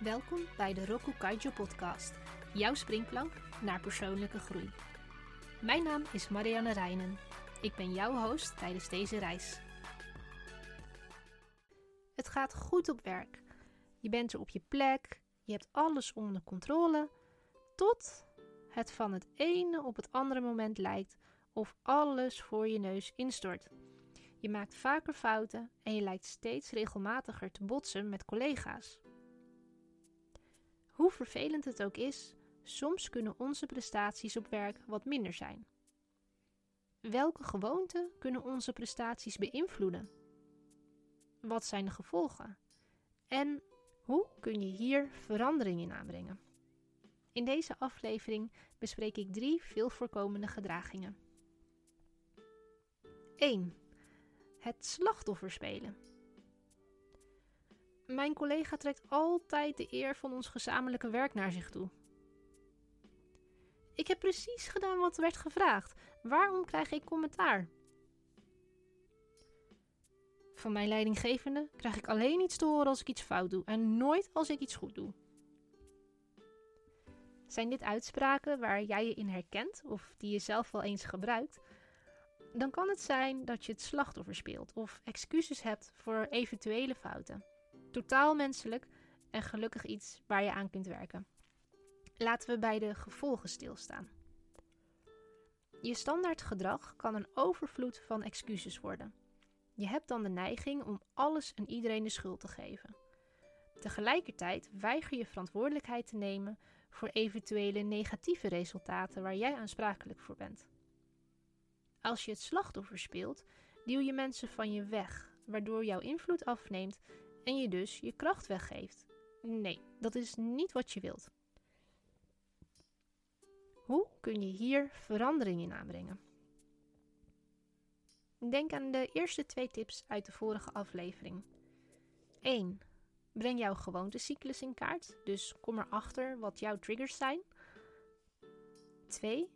Welkom bij de Roku Kaijo podcast, jouw springplank naar persoonlijke groei. Mijn naam is Marianne Reinen. Ik ben jouw host tijdens deze reis. Het gaat goed op werk. Je bent er op je plek, je hebt alles onder controle, tot het van het ene op het andere moment lijkt of alles voor je neus instort. Je maakt vaker fouten en je lijkt steeds regelmatiger te botsen met collega's. Hoe vervelend het ook is, soms kunnen onze prestaties op werk wat minder zijn. Welke gewoonten kunnen onze prestaties beïnvloeden? Wat zijn de gevolgen? En hoe kun je hier verandering in aanbrengen? In deze aflevering bespreek ik drie veel voorkomende gedragingen. 1. Het slachtoffer spelen. Mijn collega trekt altijd de eer van ons gezamenlijke werk naar zich toe. Ik heb precies gedaan wat werd gevraagd. Waarom krijg ik commentaar? Van mijn leidinggevende krijg ik alleen iets te horen als ik iets fout doe en nooit als ik iets goed doe. Zijn dit uitspraken waar jij je in herkent of die je zelf wel eens gebruikt? Dan kan het zijn dat je het slachtoffer speelt of excuses hebt voor eventuele fouten. Totaal menselijk en gelukkig iets waar je aan kunt werken. Laten we bij de gevolgen stilstaan. Je standaard gedrag kan een overvloed van excuses worden. Je hebt dan de neiging om alles en iedereen de schuld te geven. Tegelijkertijd weiger je verantwoordelijkheid te nemen voor eventuele negatieve resultaten waar jij aansprakelijk voor bent. Als je het slachtoffer speelt, duw je mensen van je weg, waardoor jouw invloed afneemt en je dus je kracht weggeeft. Nee, dat is niet wat je wilt. Hoe kun je hier verandering in aanbrengen? Denk aan de eerste twee tips uit de vorige aflevering. 1. Breng jouw gewoontecyclus in kaart, dus kom erachter wat jouw triggers zijn. 2.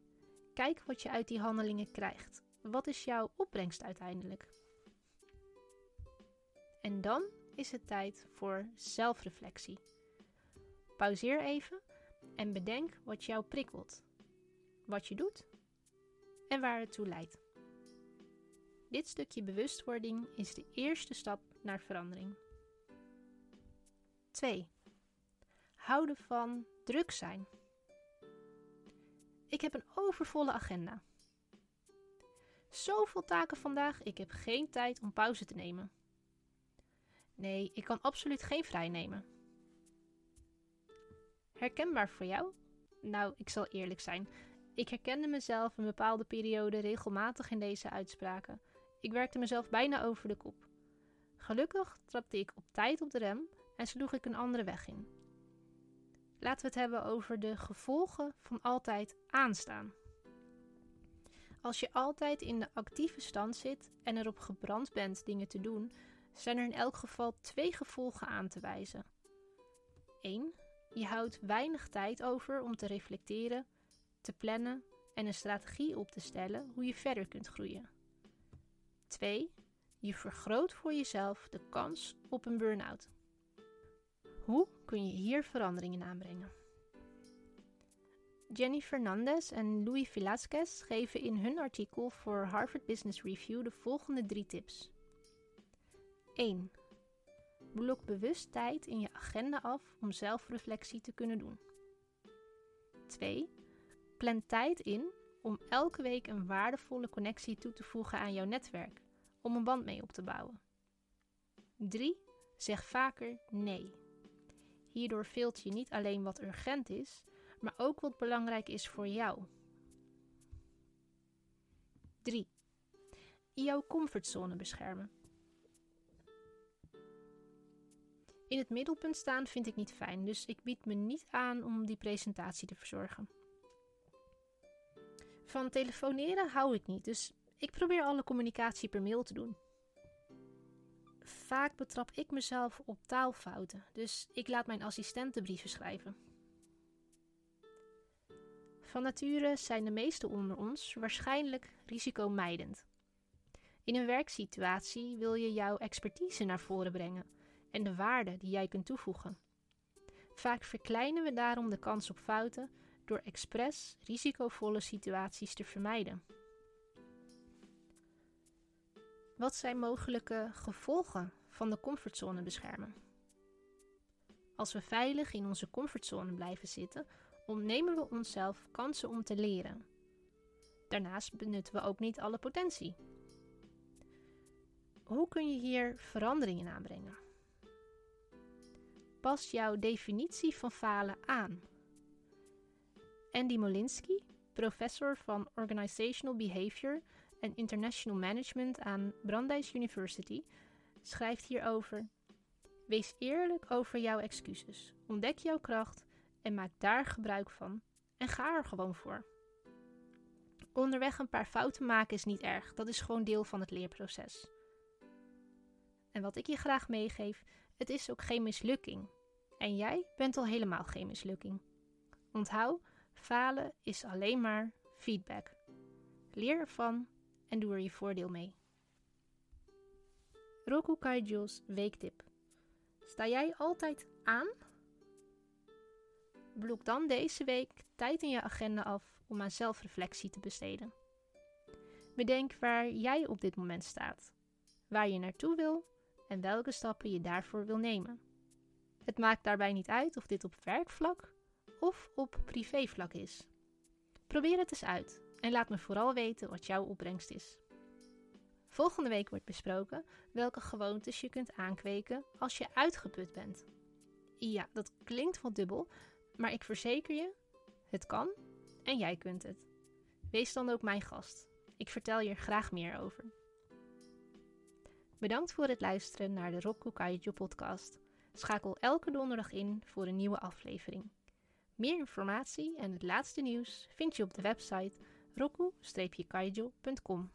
Kijk wat je uit die handelingen krijgt. Wat is jouw opbrengst uiteindelijk? En dan is het tijd voor zelfreflectie. Pauzeer even en bedenk wat jou prikkelt, wat je doet en waar het toe leidt. Dit stukje bewustwording is de eerste stap naar verandering. 2. Houden van druk zijn. Ik heb een overvolle agenda. Zoveel taken vandaag, ik heb geen tijd om pauze te nemen. Nee, ik kan absoluut geen vrij nemen. Herkenbaar voor jou? Nou, ik zal eerlijk zijn. Ik herkende mezelf een bepaalde periode regelmatig in deze uitspraken. Ik werkte mezelf bijna over de kop. Gelukkig trapte ik op tijd op de rem en sloeg ik een andere weg in. Laten we het hebben over de gevolgen van altijd aanstaan. Als je altijd in de actieve stand zit en erop gebrand bent dingen te doen, zijn er in elk geval twee gevolgen aan te wijzen. 1. Je houdt weinig tijd over om te reflecteren, te plannen en een strategie op te stellen hoe je verder kunt groeien. 2. Je vergroot voor jezelf de kans op een burn-out. Hoe kun je hier veranderingen aanbrengen? Jenny Fernandez en Louis Velasquez geven in hun artikel voor Harvard Business Review de volgende drie tips. 1. Blok bewust tijd in je agenda af om zelfreflectie te kunnen doen. 2. Plan tijd in om elke week een waardevolle connectie toe te voegen aan jouw netwerk, om een band mee op te bouwen. 3. Zeg vaker nee. Hierdoor veelt je niet alleen wat urgent is, maar ook wat belangrijk is voor jou. 3. Jouw comfortzone beschermen. In het middelpunt staan vind ik niet fijn, dus ik bied me niet aan om die presentatie te verzorgen. Van telefoneren hou ik niet, dus ik probeer alle communicatie per mail te doen. Vaak betrap ik mezelf op taalfouten, dus ik laat mijn assistenten brieven schrijven. Van nature zijn de meesten onder ons waarschijnlijk risicomijdend. In een werksituatie wil je jouw expertise naar voren brengen en de waarde die jij kunt toevoegen. Vaak verkleinen we daarom de kans op fouten door expres risicovolle situaties te vermijden. Wat zijn mogelijke gevolgen van de comfortzone beschermen? Als we veilig in onze comfortzone blijven zitten, ontnemen we onszelf kansen om te leren. Daarnaast benutten we ook niet alle potentie. Hoe kun je hier veranderingen aanbrengen? Pas jouw definitie van falen aan. Andy Molinsky, professor van Organizational Behavior en International Management aan Brandeis University, schrijft hierover: Wees eerlijk over jouw excuses, ontdek jouw kracht en maak daar gebruik van en ga er gewoon voor. Onderweg een paar fouten maken is niet erg, dat is gewoon deel van het leerproces. En wat ik je graag meegeef, het is ook geen mislukking. En jij bent al helemaal geen mislukking. Onthoud, falen is alleen maar feedback. Leer ervan en doe er je voordeel mee. Roku Kaiju's weektip. Sta jij altijd aan? Blok dan deze week tijd in je agenda af om aan zelfreflectie te besteden. Bedenk waar jij op dit moment staat, waar je naartoe wil en welke stappen je daarvoor wil nemen. Het maakt daarbij niet uit of dit op werkvlak of op privévlak is. Probeer het eens uit en laat me vooral weten wat jouw opbrengst is. Volgende week wordt besproken welke gewoontes je kunt aankweken als je uitgeput bent. Ja, dat klinkt wel dubbel, maar ik verzeker je, het kan en jij kunt het. Wees dan ook mijn gast. Ik vertel je er graag meer over. Bedankt voor het luisteren naar de Kaiju podcast. Schakel elke donderdag in voor een nieuwe aflevering. Meer informatie en het laatste nieuws vind je op de website roku-kaiju.com.